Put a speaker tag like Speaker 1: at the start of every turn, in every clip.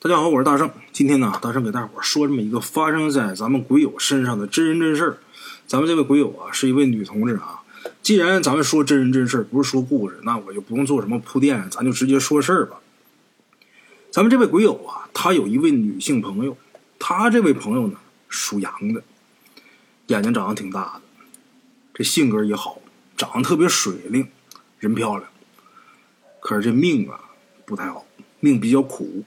Speaker 1: 大家好，我是大圣。今天呢，大圣给大伙说这么一个发生在咱们鬼友身上的真人真事儿。咱们这位鬼友啊，是一位女同志啊。既然咱们说真人真事儿，不是说故事，那我就不用做什么铺垫，咱就直接说事儿吧。咱们这位鬼友啊，她有一位女性朋友，她这位朋友呢属羊的，眼睛长得挺大的，这性格也好，长得特别水灵，人漂亮。可是这命啊不太好，命比较苦。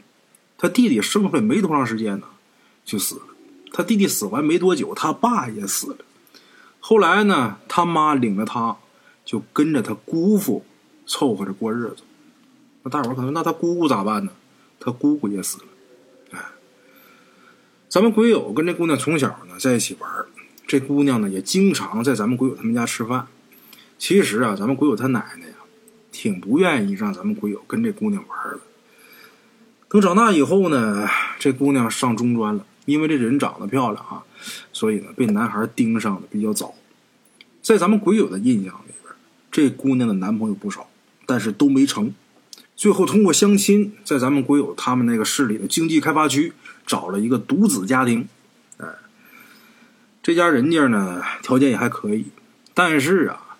Speaker 1: 他弟弟生出来没多长时间呢，就死了。他弟弟死完没多久，他爸也死了。后来呢，他妈领着他，就跟着他姑父凑合着过日子。那大伙可能，那他姑姑咋办呢？他姑姑也死了。哎，咱们鬼友跟这姑娘从小呢在一起玩这姑娘呢也经常在咱们鬼友他们家吃饭。其实啊，咱们鬼友他奶奶呀，挺不愿意让咱们鬼友跟这姑娘玩的。等长大以后呢，这姑娘上中专了，因为这人长得漂亮啊，所以呢被男孩盯上的比较早。在咱们鬼友的印象里边，这姑娘的男朋友不少，但是都没成。最后通过相亲，在咱们鬼友他们那个市里的经济开发区找了一个独子家庭。哎，这家人家呢条件也还可以，但是啊，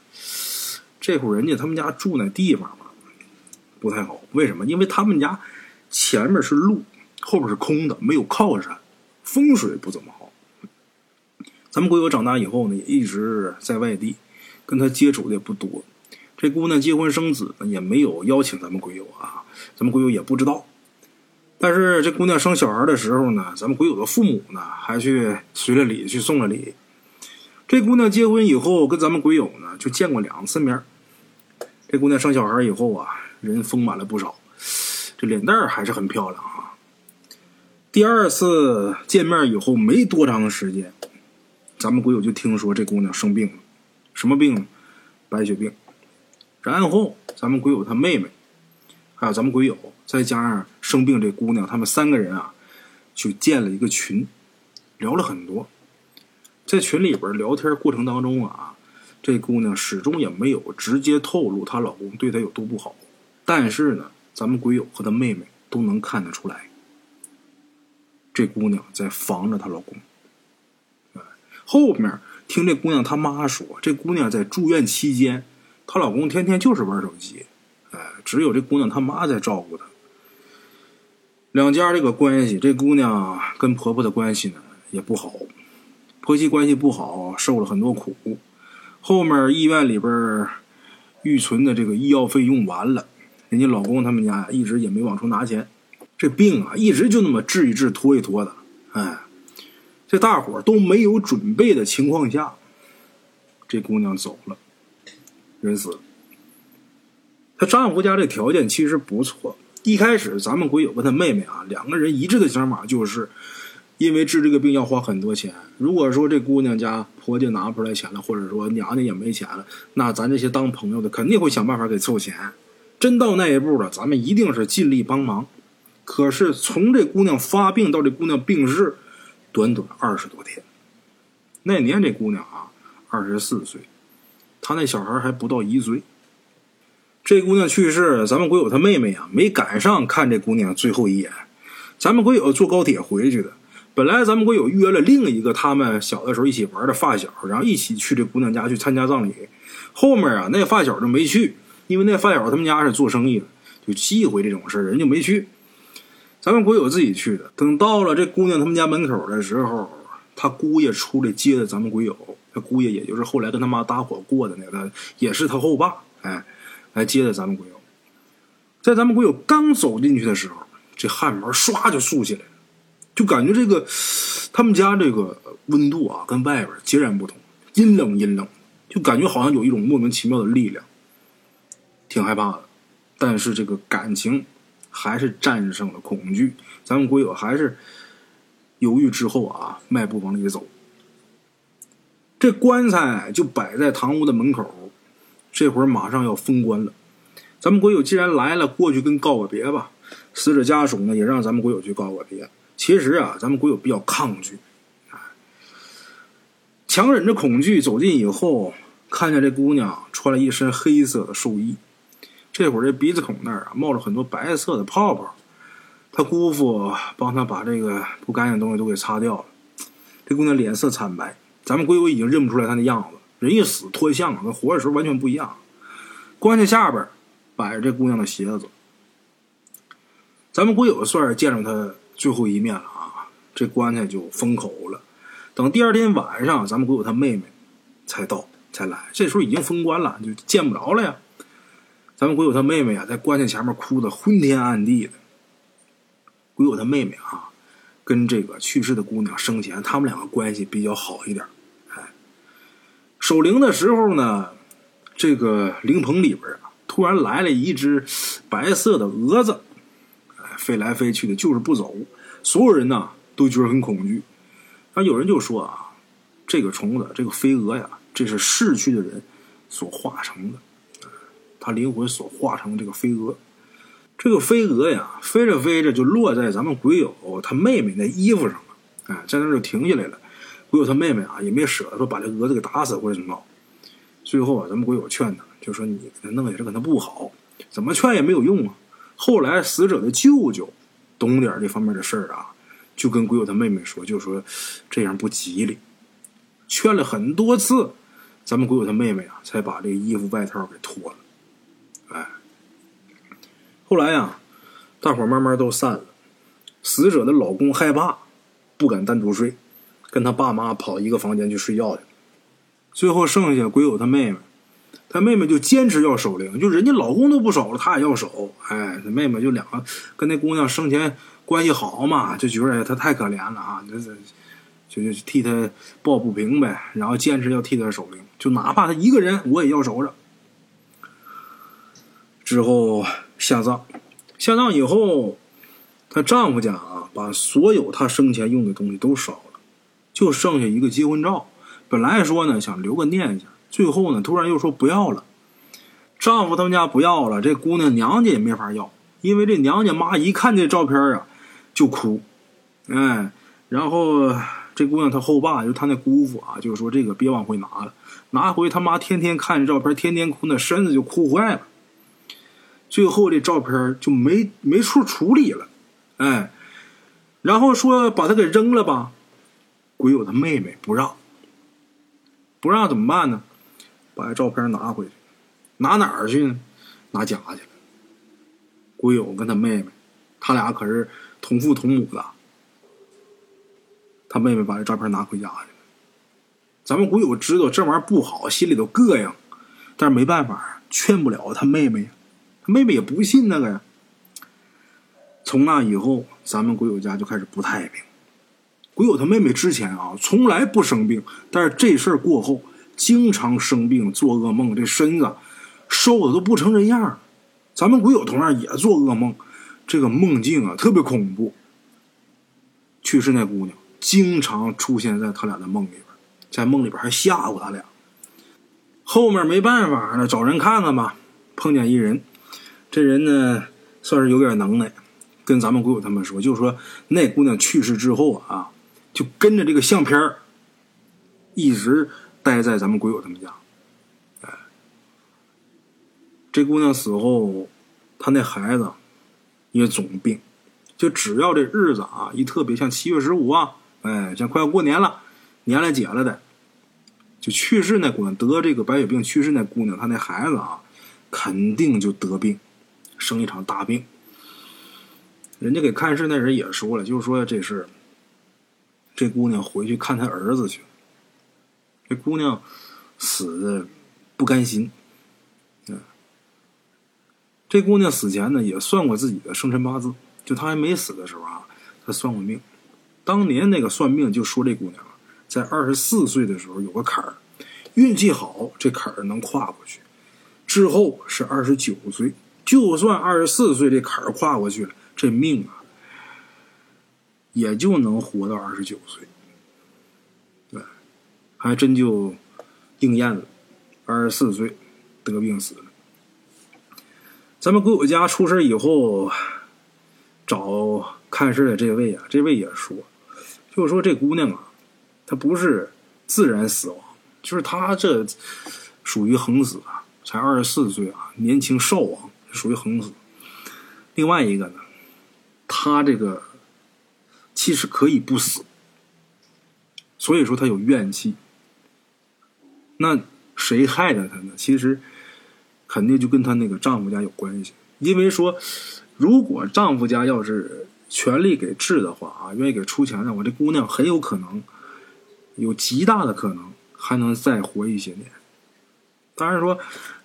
Speaker 1: 这户人家他们家住那地方吧不太好。为什么？因为他们家。前面是路，后边是空的，没有靠山，风水不怎么好。咱们鬼友长大以后呢，也一直在外地，跟他接触的也不多。这姑娘结婚生子呢，也没有邀请咱们鬼友啊，咱们鬼友也不知道。但是这姑娘生小孩的时候呢，咱们鬼友的父母呢，还去随了礼，去送了礼。这姑娘结婚以后，跟咱们鬼友呢，就见过两次面。这姑娘生小孩以后啊，人丰满了不少。这脸蛋还是很漂亮啊！第二次见面以后没多长时间，咱们鬼友就听说这姑娘生病了，什么病？白血病。然后咱们鬼友他妹妹，还有咱们鬼友，再加上生病这姑娘，他们三个人啊，就建了一个群，聊了很多。在群里边聊天过程当中啊，这姑娘始终也没有直接透露她老公对她有多不好，但是呢。咱们鬼友和她妹妹都能看得出来，这姑娘在防着她老公。后面听这姑娘她妈说，这姑娘在住院期间，她老公天天就是玩手机，哎，只有这姑娘她妈在照顾她。两家这个关系，这姑娘跟婆婆的关系呢也不好，婆媳关系不好，受了很多苦。后面医院里边预存的这个医药费用完了。人家老公他们家，一直也没往出拿钱，这病啊，一直就那么治一治，拖一拖的。哎，这大伙都没有准备的情况下，这姑娘走了，人死了。她丈夫家这条件其实不错，一开始咱们鬼友跟他妹妹啊，两个人一致的想法就是，因为治这个病要花很多钱。如果说这姑娘家婆家拿不出来钱了，或者说娘家也没钱了，那咱这些当朋友的肯定会想办法给凑钱。真到那一步了，咱们一定是尽力帮忙。可是从这姑娘发病到这姑娘病逝，短短二十多天。那年这姑娘啊，二十四岁，她那小孩还不到一岁。这姑娘去世，咱们鬼友她妹妹啊，没赶上看这姑娘最后一眼。咱们鬼友坐高铁回去的，本来咱们鬼友约了另一个他们小的时候一起玩的发小，然后一起去这姑娘家去参加葬礼。后面啊，那发小就没去。因为那发小他们家是做生意的，就忌讳这种事人就没去。咱们鬼友自己去的。等到了这姑娘他们家门口的时候，他姑爷出来接的咱们鬼友。他姑爷也就是后来跟他妈搭伙过的那个，也是他后爸，哎，来接的咱们鬼友。在咱们鬼友刚走进去的时候，这汗毛唰就竖起来了，就感觉这个他们家这个温度啊，跟外边截然不同，阴冷阴冷，就感觉好像有一种莫名其妙的力量。挺害怕的，但是这个感情还是战胜了恐惧。咱们鬼友还是犹豫之后啊，迈步往里走。这棺材就摆在堂屋的门口，这会儿马上要封棺了。咱们鬼友既然来了，过去跟告个别吧。死者家属呢，也让咱们鬼友去告个别。其实啊，咱们鬼友比较抗拒，强忍着恐惧走近以后，看见这姑娘穿了一身黑色的寿衣。这会儿这鼻子孔那儿啊冒着很多白色的泡泡，他姑父帮他把这个不干净的东西都给擦掉了。这姑娘脸色惨白，咱们鬼友已经认不出来她的样子。人一死脱相了跟活的时候完全不一样。棺材下边摆着这姑娘的鞋子。咱们鬼友算是见着她最后一面了啊！这棺材就封口了。等第二天晚上，咱们鬼友他妹妹才到才来。这时候已经封棺了，就见不着了呀。咱们鬼友他妹妹啊，在棺材前面哭的昏天暗地的。鬼友他妹妹啊，跟这个去世的姑娘生前，他们两个关系比较好一点。哎，守灵的时候呢，这个灵棚里边啊，突然来了一只白色的蛾子，哎，飞来飞去的，就是不走。所有人呢都觉得很恐惧。那，有人就说啊，这个虫子，这个飞蛾呀，这是逝去的人所化成的，他灵魂所化成这个飞蛾。这个飞蛾呀，飞着飞着就落在咱们鬼友他妹妹那衣服上了，哎，在那就停下来了。鬼友他妹妹啊，也没舍得说把这蛾子给打死或者怎么着。最后啊，咱们鬼友劝他，就说你给他弄下这可能不好，怎么劝也没有用啊。后来死者的舅舅懂点这方面的事儿啊，就跟鬼友他妹妹说，就说这样不吉利。劝了很多次，咱们鬼友他妹妹啊，才把这衣服外套给脱了。后来呀，大伙慢慢都散了。死者的老公害怕，不敢单独睡，跟他爸妈跑一个房间去睡觉去。最后剩下鬼友他妹妹，他妹妹就坚持要守灵，就人家老公都不守了，他也要守。哎，他妹妹就两个跟那姑娘生前关系好嘛，就觉得她太可怜了啊，就就就替她抱不平呗，然后坚持要替她守灵，就哪怕她一个人，我也要守着。之后。下葬，下葬以后，她丈夫家啊，把所有她生前用的东西都烧了，就剩下一个结婚照。本来说呢，想留个念想，最后呢，突然又说不要了。丈夫他们家不要了，这姑娘娘家也没法要，因为这娘家妈一看这照片啊，就哭。哎，然后这姑娘她后爸，就她那姑父啊，就说这个别往回拿了，拿回他妈天天看这照片，天天哭，那身子就哭坏了。最后这照片就没没处处理了，哎，然后说把他给扔了吧，鬼友他妹妹不让，不让怎么办呢？把这照片拿回去，拿哪儿去呢？拿家去了。鬼友跟他妹妹，他俩可是同父同母的。他妹妹把这照片拿回家去了。咱们鬼友知道这玩意儿不好，心里头膈应，但是没办法，劝不了他妹妹。他妹妹也不信那个呀。从那以后，咱们鬼友家就开始不太平。鬼友他妹妹之前啊，从来不生病，但是这事儿过后，经常生病，做噩梦，这身子瘦的都不成人样咱们鬼友同样也做噩梦，这个梦境啊特别恐怖。去世那姑娘经常出现在他俩的梦里边，在梦里边还吓唬他俩。后面没办法了，找人看看吧，碰见一人。这人呢，算是有点能耐，跟咱们鬼友他们说，就是说那姑娘去世之后啊，就跟着这个相片一直待在咱们鬼友他们家。哎，这姑娘死后，她那孩子也总病，就只要这日子啊一特别，像七月十五啊，哎，像快要过年了，年了节了的，就去世那姑娘得这个白血病去世那姑娘，她那孩子啊，肯定就得病。生一场大病，人家给看事那人也说了，就是说这是这姑娘回去看她儿子去。这姑娘死的不甘心，嗯，这姑娘死前呢也算过自己的生辰八字，就她还没死的时候啊，她算过命。当年那个算命就说这姑娘在二十四岁的时候有个坎儿，运气好这坎儿能跨过去，之后是二十九岁。就算二十四岁这坎儿跨过去了，这命啊，也就能活到二十九岁。对，还真就应验了，二十四岁得病死了。咱们鬼友家出事以后，找看事的这位啊，这位也说，就说这姑娘啊，她不是自然死亡，就是她这属于横死啊，才二十四岁啊，年轻少亡。属于横死。另外一个呢，他这个其实可以不死，所以说他有怨气。那谁害的他呢？其实肯定就跟他那个丈夫家有关系，因为说如果丈夫家要是全力给治的话啊，愿意给出钱的话，这姑娘很有可能有极大的可能还能再活一些年。当然说。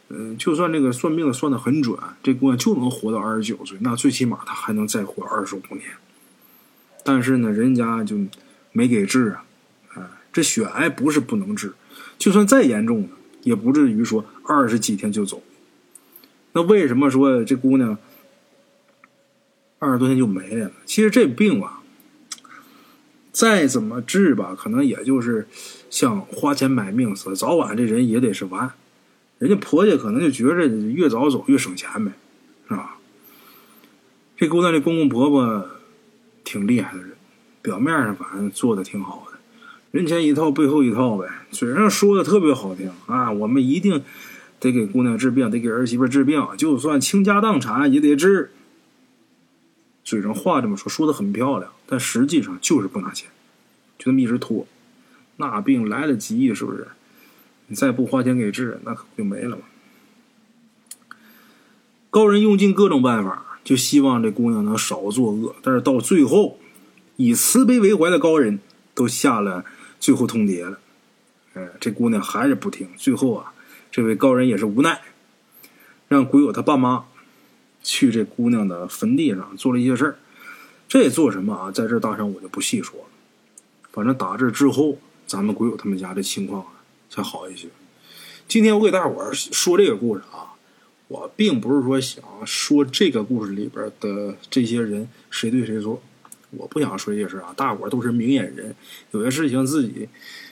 Speaker 1: 嗯，就算这个算命算的很准，这姑娘就能活到二十九岁，那最起码她还能再活二十五年。但是呢，人家就没给治啊，啊，这血癌不是不能治，就算再严重的，也不至于说二十几天就走。那为什么说这姑娘二十多天就没了？其实这病啊，再怎么治吧，可能也就是像花钱买命似的，早晚这人也得是完。人家婆家可能就觉着越早走越省钱呗，是吧？这姑娘这公公婆婆挺厉害的人，表面上反正做的挺好的，人前一套背后一套呗，嘴上说的特别好听啊，我们一定得给姑娘治病，得给儿媳妇治病，就算倾家荡产也得治。嘴上话这么说，说的很漂亮，但实际上就是不拿钱，就这么一直拖，那病来得急，是不是？你再不花钱给治，那可不就没了吗？高人用尽各种办法，就希望这姑娘能少作恶。但是到最后，以慈悲为怀的高人都下了最后通牒了。哎，这姑娘还是不听。最后啊，这位高人也是无奈，让鬼友他爸妈去这姑娘的坟地上做了一些事儿。这做什么啊？在这大圣我就不细说了。反正打这之后，咱们鬼友他们家的情况啊。才好一些。今天我给大伙说这个故事啊，我并不是说想说这个故事里边的这些人谁对谁错，我不想说这些事啊。大伙都是明眼人，有些事情自己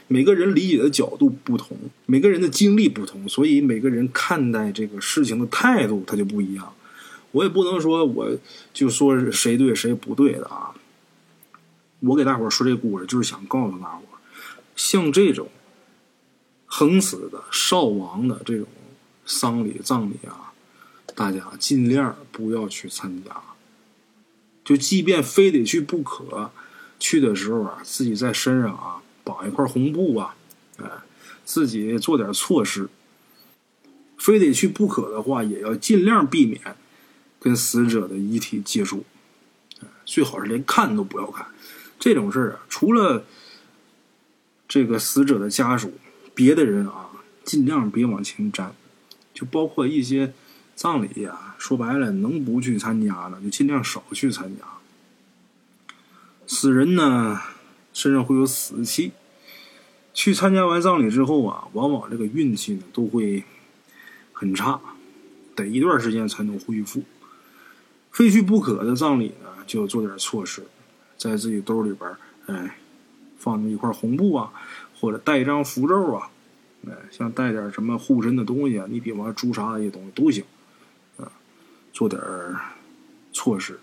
Speaker 1: 每个人理解的角度不同，每个人的经历不同，所以每个人看待这个事情的态度他就不一样。我也不能说我就说谁对谁不对的啊。我给大伙说这故事，就是想告诉大伙，像这种。横死的、少亡的这种丧礼、葬礼啊，大家尽量不要去参加。就即便非得去不可，去的时候啊，自己在身上啊绑一块红布啊，哎，自己做点措施。非得去不可的话，也要尽量避免跟死者的遗体接触，最好是连看都不要看。这种事儿啊，除了这个死者的家属。别的人啊，尽量别往前沾，就包括一些葬礼呀，说白了，能不去参加的，就尽量少去参加。死人呢，身上会有死气，去参加完葬礼之后啊，往往这个运气呢都会很差，得一段时间才能恢复。非去不可的葬礼呢，就要做点措施，在自己兜里边哎，放那么一块红布啊。或者带一张符咒啊，哎，像带点什么护身的东西啊，你比方朱砂这些东西都行，啊，做点措施，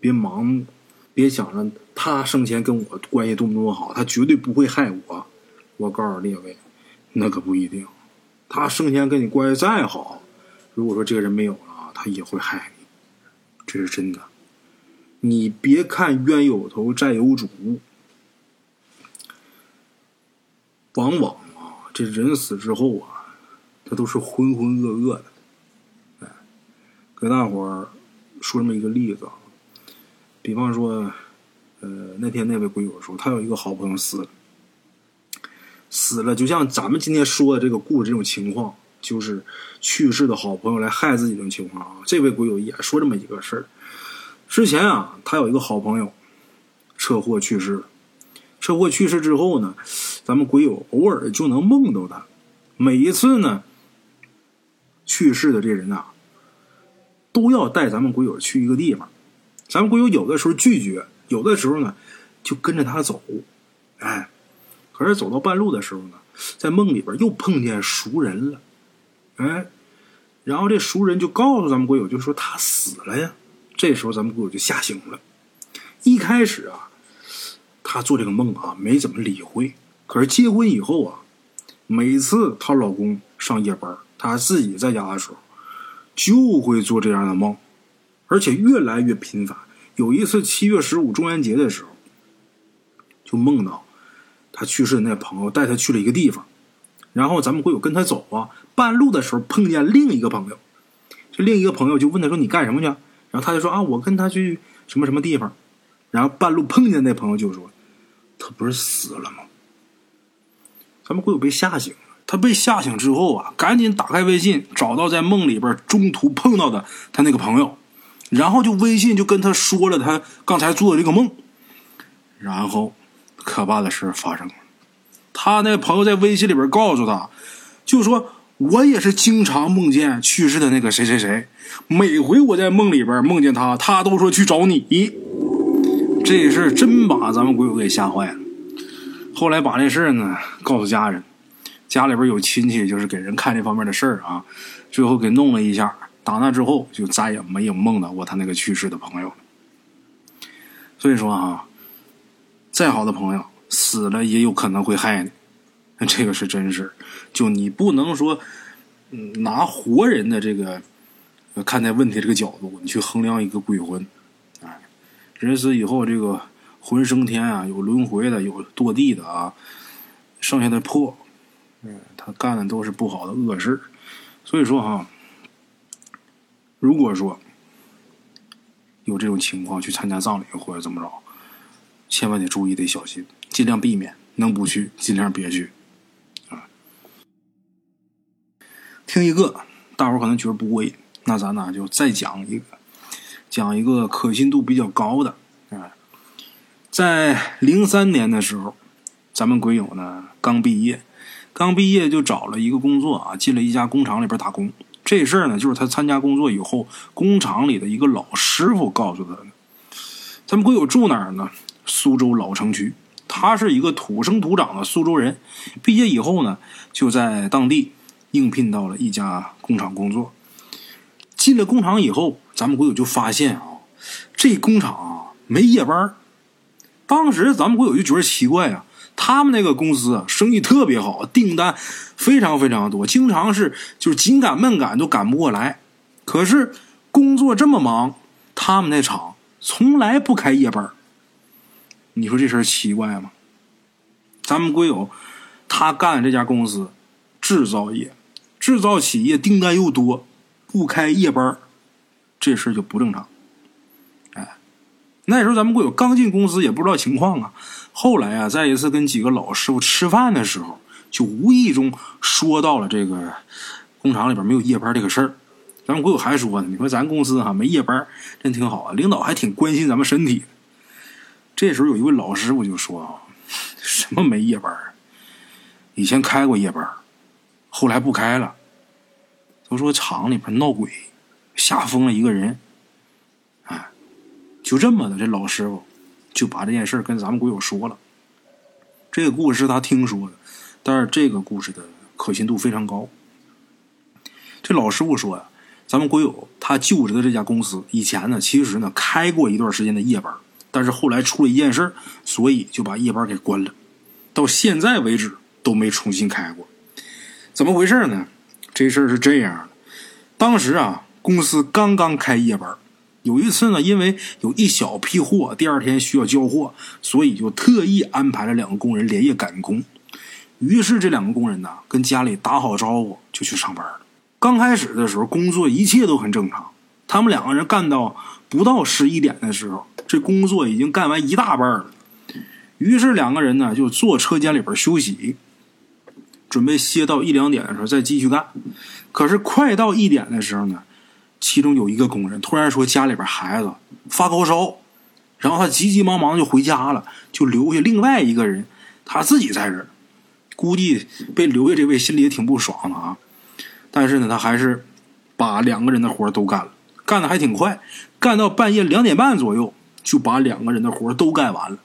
Speaker 1: 别盲目，别想着他生前跟我关系多么多么好，他绝对不会害我。我告诉列位，那可不一定，他生前跟你关系再好，如果说这个人没有了，他也会害你，这是真的。你别看冤有头债有主。往往啊，这人死之后啊，他都是浑浑噩噩的。哎，给大伙儿说这么一个例子啊，比方说，呃，那天那位鬼友说，他有一个好朋友死了，死了就像咱们今天说的这个故事这种情况，就是去世的好朋友来害自己这种情况啊。这位鬼友也说这么一个事儿，之前啊，他有一个好朋友车祸去世了。车祸去世之后呢，咱们鬼友偶尔就能梦到他。每一次呢，去世的这人啊，都要带咱们鬼友去一个地方。咱们鬼友有的时候拒绝，有的时候呢就跟着他走。哎，可是走到半路的时候呢，在梦里边又碰见熟人了。哎，然后这熟人就告诉咱们鬼友，就说他死了呀。这时候咱们鬼友就吓醒了。一开始啊。他做这个梦啊，没怎么理会。可是结婚以后啊，每次她老公上夜班，她自己在家的时候，就会做这样的梦，而且越来越频繁，有一次七月十五中元节的时候，就梦到他去世的那朋友带他去了一个地方，然后咱们会有跟他走啊，半路的时候碰见另一个朋友，这另一个朋友就问他说：“你干什么去？”然后他就说：“啊，我跟他去什么什么地方。”然后半路碰见那朋友就说：“他不是死了吗？”咱们会有被吓醒了。他被吓醒之后啊，赶紧打开微信，找到在梦里边中途碰到的他那个朋友，然后就微信就跟他说了他刚才做的这个梦。然后，可怕的事发生了，他那朋友在微信里边告诉他，就说我也是经常梦见去世的那个谁谁谁，每回我在梦里边梦见他，他都说去找你。这事真把咱们鬼友给吓坏了。后来把这事呢告诉家人。家里边有亲戚，就是给人看这方面的事儿啊，最后给弄了一下。打那之后，就再也没有梦到过他那个去世的朋友。所以说啊，再好的朋友死了也有可能会害你，这个是真事就你不能说，拿活人的这个看待问题这个角度，你去衡量一个鬼魂。哎，人死以后，这个魂升天啊，有轮回的，有堕地的啊，剩下的破。嗯，他干的都是不好的恶事所以说哈，如果说有这种情况去参加葬礼或者怎么着，千万得注意得小心，尽量避免，能不去尽量别去啊。听一个，大伙可能觉得不过瘾，那咱呢就再讲一个，讲一个可信度比较高的啊，在零三年的时候，咱们鬼友呢刚毕业。刚毕业就找了一个工作啊，进了一家工厂里边打工。这事儿呢，就是他参加工作以后，工厂里的一个老师傅告诉他的。咱们鬼友住哪儿呢？苏州老城区。他是一个土生土长的苏州人。毕业以后呢，就在当地应聘到了一家工厂工作。进了工厂以后，咱们鬼友就发现啊，这工厂啊没夜班。当时咱们国友就觉得奇怪啊。他们那个公司生意特别好，订单非常非常多，经常是就是紧赶慢赶都赶不过来。可是工作这么忙，他们那厂从来不开夜班。你说这事儿奇怪吗？咱们国友他干这家公司制造业，制造企业订单又多，不开夜班，这事儿就不正常。那时候咱们归友刚进公司也不知道情况啊。后来啊，在一次跟几个老师傅吃饭的时候，就无意中说到了这个工厂里边没有夜班这个事儿。咱们国友还说呢，你说咱公司哈没夜班，真挺好啊，领导还挺关心咱们身体。这时候有一位老师傅就说啊，什么没夜班？以前开过夜班，后来不开了。都说厂里边闹鬼，吓疯了一个人。就这么的，这老师傅。就把这件事跟咱们鬼友说了，这个故事他听说的，但是这个故事的可信度非常高。这老师傅说呀，咱们鬼友他就职的这家公司以前呢，其实呢开过一段时间的夜班，但是后来出了一件事，所以就把夜班给关了，到现在为止都没重新开过。怎么回事呢？这事儿是这样的，当时啊，公司刚刚开夜班。有一次呢，因为有一小批货，第二天需要交货，所以就特意安排了两个工人连夜赶工。于是这两个工人呢，跟家里打好招呼就去上班了。刚开始的时候，工作一切都很正常。他们两个人干到不到十一点的时候，这工作已经干完一大半了。于是两个人呢，就坐车间里边休息，准备歇到一两点的时候再继续干。可是快到一点的时候呢。其中有一个工人突然说家里边孩子发高烧，然后他急急忙忙就回家了，就留下另外一个人，他自己在这儿。估计被留下这位心里也挺不爽的啊。但是呢，他还是把两个人的活都干了，干的还挺快，干到半夜两点半左右就把两个人的活都干完了。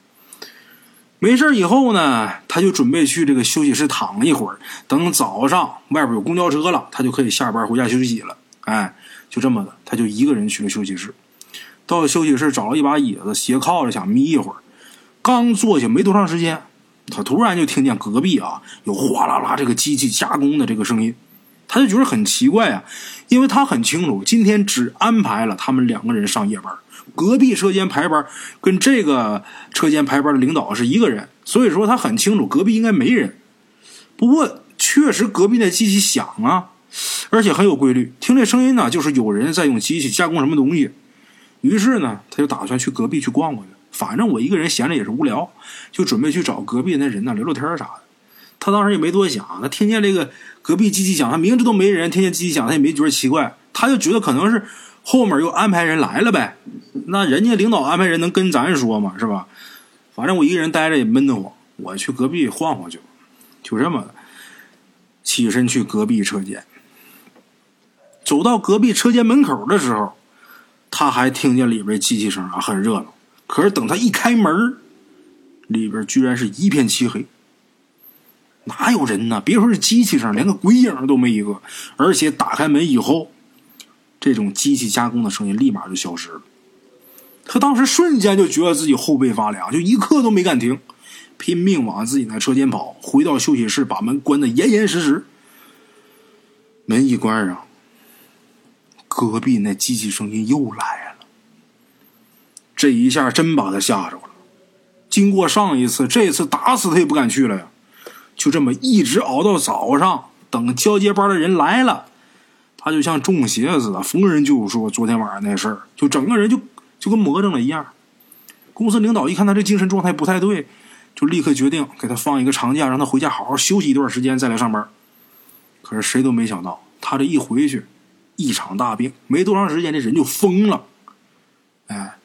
Speaker 1: 没事以后呢，他就准备去这个休息室躺一会儿，等早上外边有公交车了，他就可以下班回家休息了。哎。就这么的，他就一个人去了休息室。到了休息室，找了一把椅子，斜靠着想眯一会儿。刚坐下没多长时间，他突然就听见隔壁啊有哗啦啦这个机器加工的这个声音。他就觉得很奇怪啊，因为他很清楚，今天只安排了他们两个人上夜班，隔壁车间排班跟这个车间排班的领导是一个人，所以说他很清楚隔壁应该没人。不过确实隔壁那机器响啊，而且很有规律，听这声音呢，就是有人在用机器加工什么东西。于是呢，他就打算去隔壁去逛逛去，反正我一个人闲着也是无聊，就准备去找隔壁那人呢聊聊天啥的。他当时也没多想，他听见这个隔壁机器响，他明知都没人，听见机器响，他也没觉得奇怪，他就觉得可能是后面又安排人来了呗。那人家领导安排人能跟咱说吗？是吧？反正我一个人待着也闷得慌，我去隔壁晃晃去。就这么的起身去隔壁车间，走到隔壁车间门口的时候。他还听见里边机器声啊，很热闹。可是等他一开门，里边居然是一片漆黑，哪有人呢？别说是机器声，连个鬼影都没一个。而且打开门以后，这种机器加工的声音立马就消失了。他当时瞬间就觉得自己后背发凉，就一刻都没敢停，拼命往自己那车间跑。回到休息室，把门关的严严实实。门一关上。隔壁那机器声音又来了，这一下真把他吓着了。经过上一次，这次打死他也不敢去了呀。就这么一直熬到早上，等交接班的人来了，他就像中邪似的，逢人就说昨天晚上那事儿，就整个人就就跟魔怔了一样。公司领导一看他这精神状态不太对，就立刻决定给他放一个长假，让他回家好好休息一段时间再来上班。可是谁都没想到，他这一回去。一场大病，没多长时间，这人就疯了。哎，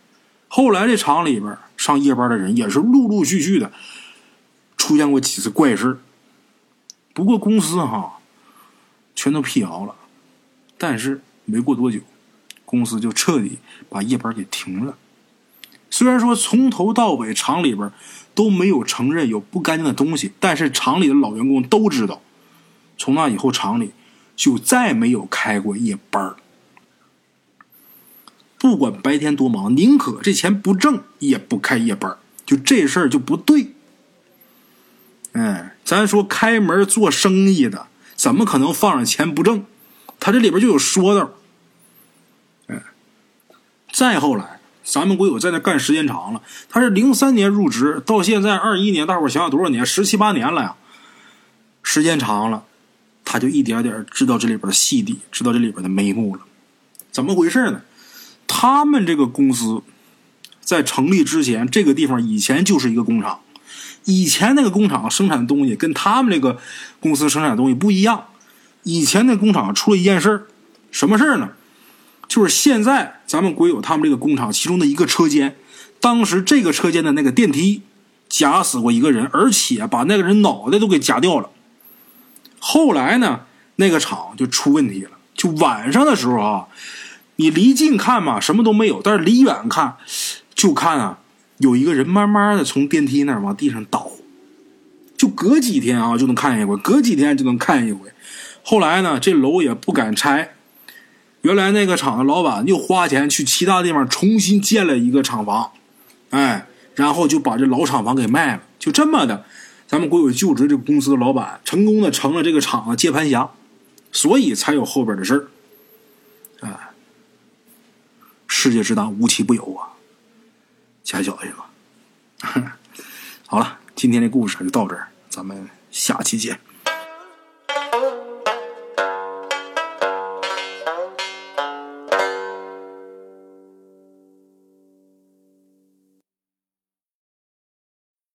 Speaker 1: 后来这厂里边上夜班的人也是陆陆续续的出现过几次怪事不过公司哈全都辟谣了，但是没过多久，公司就彻底把夜班给停了。虽然说从头到尾厂里边都没有承认有不干净的东西，但是厂里的老员工都知道，从那以后厂里。就再没有开过夜班儿不管白天多忙，宁可这钱不挣，也不开夜班就这事儿就不对。哎，咱说开门做生意的，怎么可能放着钱不挣？他这里边就有说道。哎，再后来，咱们国友在那干时间长了，他是零三年入职，到现在二一年，大伙想想多少年？十七八年了呀，时间长了。他就一点点知道这里边的细底，知道这里边的眉目了。怎么回事呢？他们这个公司在成立之前，这个地方以前就是一个工厂。以前那个工厂生产的东西跟他们这个公司生产的东西不一样。以前那工厂出了一件事儿，什么事儿呢？就是现在咱们国有他们这个工厂其中的一个车间，当时这个车间的那个电梯夹死过一个人，而且把那个人脑袋都给夹掉了。后来呢，那个厂就出问题了。就晚上的时候啊，你离近看嘛，什么都没有；但是离远看，就看啊，有一个人慢慢的从电梯那儿往地上倒。就隔几天啊，就能看见一回；隔几天就能看见一回。后来呢，这楼也不敢拆。原来那个厂的老板又花钱去其他地方重新建了一个厂房，哎，然后就把这老厂房给卖了。就这么的。咱们国有就职这个公司的老板，成功的成了这个厂的接盘侠，所以才有后边的事儿。哎，世界之大，无奇不有啊！加小心吧。好了，今天的故事就到这儿，咱们下期见。